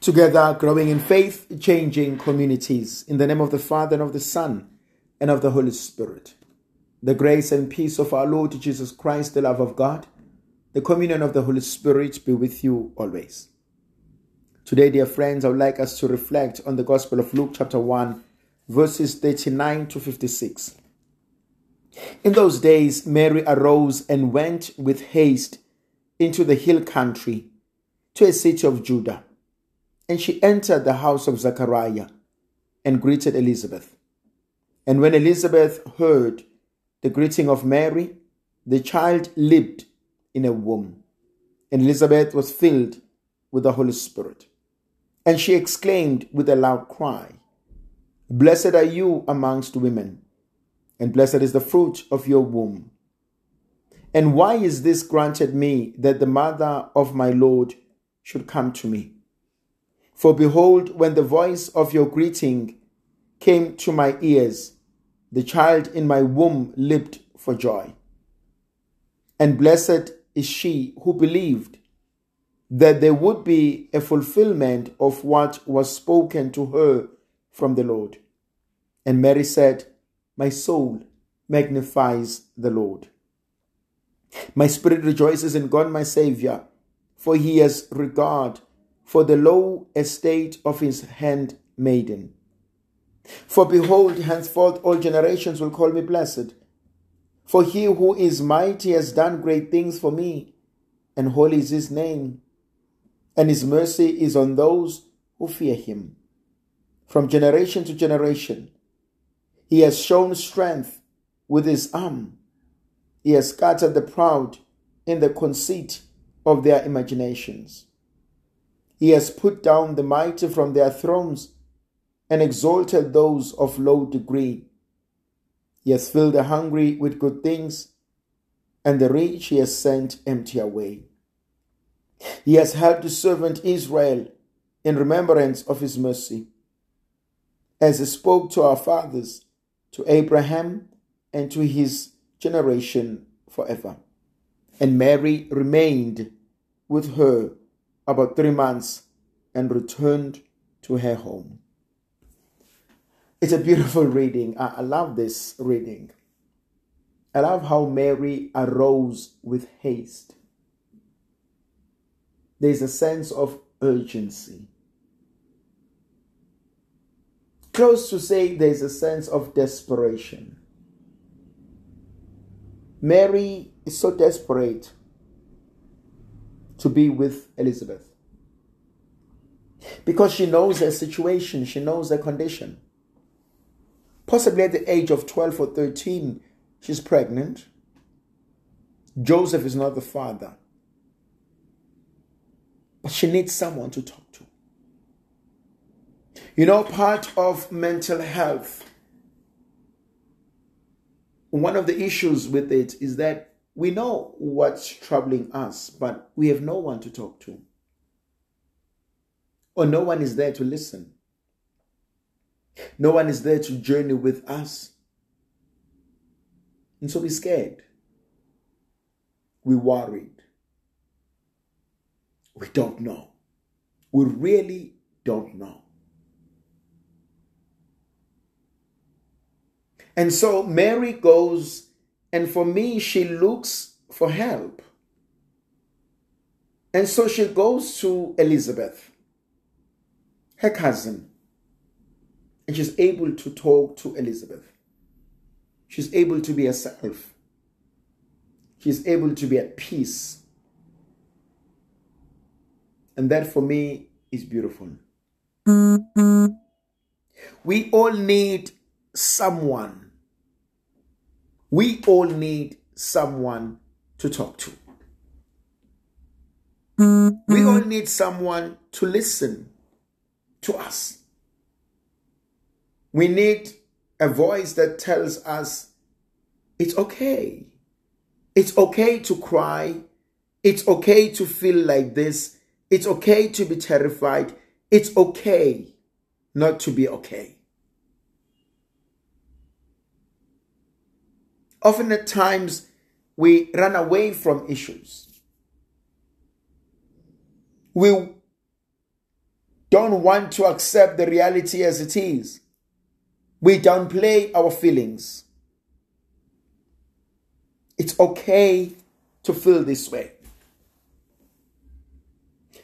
Together, growing in faith, changing communities. In the name of the Father, and of the Son, and of the Holy Spirit. The grace and peace of our Lord Jesus Christ, the love of God, the communion of the Holy Spirit be with you always. Today, dear friends, I would like us to reflect on the Gospel of Luke, chapter 1, verses 39 to 56. In those days, Mary arose and went with haste into the hill country to a city of Judah. And she entered the house of Zechariah and greeted Elizabeth. And when Elizabeth heard the greeting of Mary, the child leaped in her womb. And Elizabeth was filled with the Holy Spirit. And she exclaimed with a loud cry, Blessed are you amongst women, and blessed is the fruit of your womb. And why is this granted me that the mother of my Lord should come to me? For behold, when the voice of your greeting came to my ears, the child in my womb leaped for joy. And blessed is she who believed that there would be a fulfillment of what was spoken to her from the Lord. And Mary said, My soul magnifies the Lord. My spirit rejoices in God my Savior, for he has regard for the low estate of his handmaiden. For behold, henceforth all generations will call me blessed. For he who is mighty has done great things for me, and holy is his name, and his mercy is on those who fear him. From generation to generation, he has shown strength with his arm. He has scattered the proud in the conceit of their imaginations. He has put down the mighty from their thrones and exalted those of low degree. He has filled the hungry with good things, and the rich he has sent empty away. He has helped his servant Israel in remembrance of his mercy, as he spoke to our fathers, to Abraham, and to his generation forever. And Mary remained with her about three months and returned to her home. It's a beautiful reading. I, love this reading. I love how Mary arose with haste. There's a sense of urgency. Close to say there's a sense of desperation. Mary is so desperate to be with Elizabeth because she knows her situation, she knows her condition. Possibly at the age of 12 or 13, she's pregnant. Joseph is not the father. But she needs someone to talk to. You know, part of mental health, one of the issues with it is that we know what's troubling us, but we have no one to talk to. Or no one is there to listen. No one is there to journey with us. And so we're scared. We're worried. We don't know. We really don't know. And so Mary goes and for me, she looks for help. And so she goes to Elizabeth, her cousin, and she's able to talk to Elizabeth. She's able to be herself. She's able to be at peace. And that for me is beautiful. We all need someone we all need someone to talk to. We all mm-hmm. need someone to listen to us. We need a voice that tells us it's okay. It's okay to cry. It's okay to feel like this. It's okay to be terrified. It's okay not to be okay. Often at times, we run away from issues. We don't want to accept the reality as it is. We downplay our feelings. It's okay to feel this way.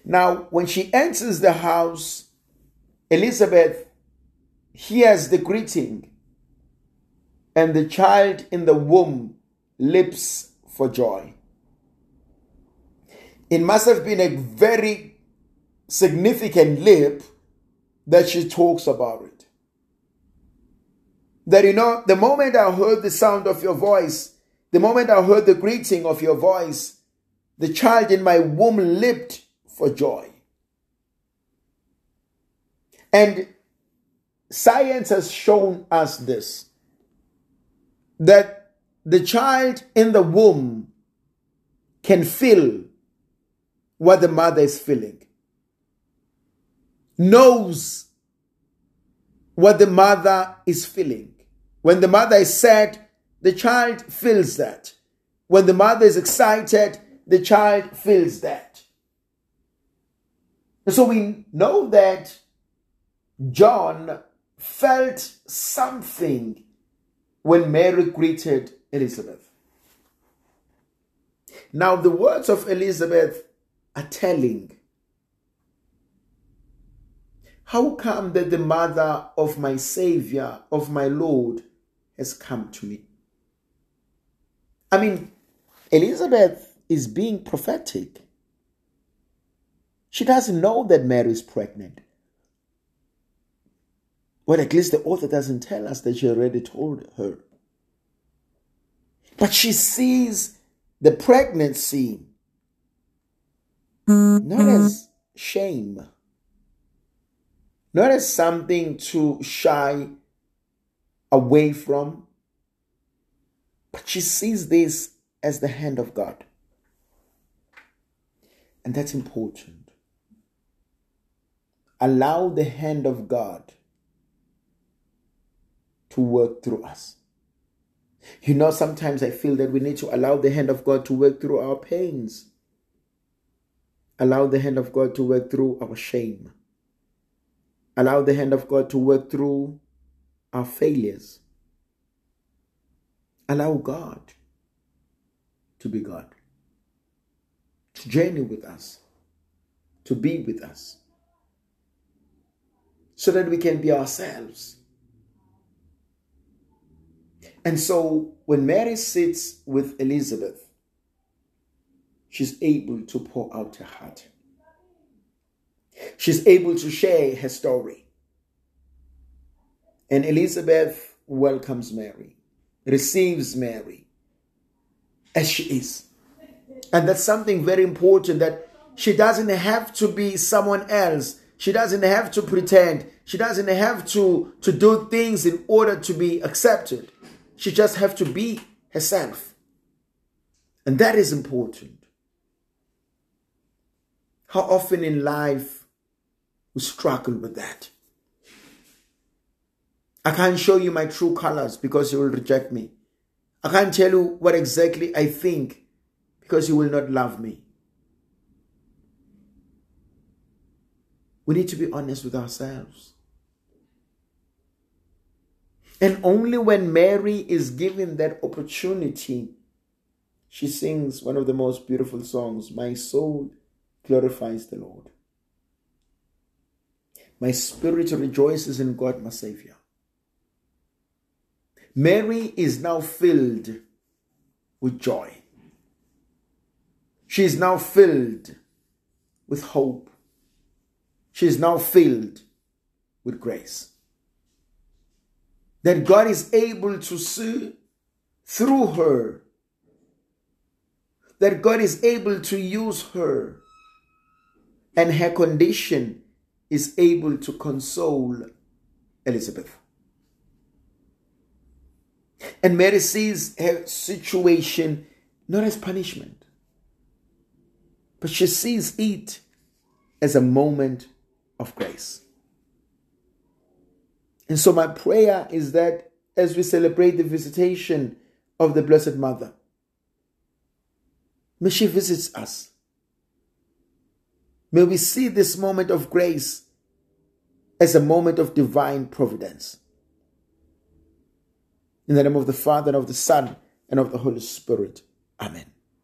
Now, when she enters the house, Elizabeth hears the greeting, and the child in the womb leaps for joy. It must have been a very significant leap that she talks about it. That you know, the moment I heard the sound of your voice, the moment I heard the greeting of your voice, the child in my womb leaped for joy. And science has shown us this that the child in the womb can feel what the mother is feeling, knows what the mother is feeling. When the mother is sad, the child feels that. When the mother is excited, the child feels that. So we know that John felt something when Mary greeted Elizabeth. Now, the words of Elizabeth are telling. How come that the mother of my Savior, of my Lord, has come to me? I mean, Elizabeth is being prophetic. She doesn't know that Mary is pregnant. Well, at least the author doesn't tell us that she already told her. But she sees the pregnancy not as shame, not as something to shy away from, but she sees this as the hand of God. And that's important allow the hand of God to work through us. You know, sometimes I feel that we need to allow the hand of God to work through our pains, allow the hand of God to work through our shame, allow the hand of God to work through our failures. Allow God to be God, to journey with us, to be with us so that we can be ourselves. And so when Mary sits with Elizabeth, she's able to pour out her heart. She's able to share her story. And Elizabeth welcomes Mary, receives Mary as she is. And that's something very important that she doesn't have to be someone else she doesn't have to pretend. She doesn't have to, to do things in order to be accepted. She just have to be herself. And that is important. How often in life we struggle with that? I can't show you my true colors because you will reject me. I can't tell you what exactly I think because you will not love me. We need to be honest with ourselves. And only when Mary is given that opportunity, she sings one of the most beautiful songs My soul glorifies the Lord. My spirit rejoices in God, my Savior. Mary is now filled with joy. She is now filled with hope. She is now filled with grace. That God is able to see through her. That God is able to use her. And her condition is able to console Elizabeth. And Mary sees her situation not as punishment, but she sees it as a moment of grace. And so, my prayer is that as we celebrate the visitation of the Blessed Mother, may she visit us. May we see this moment of grace as a moment of divine providence. In the name of the Father, and of the Son, and of the Holy Spirit. Amen.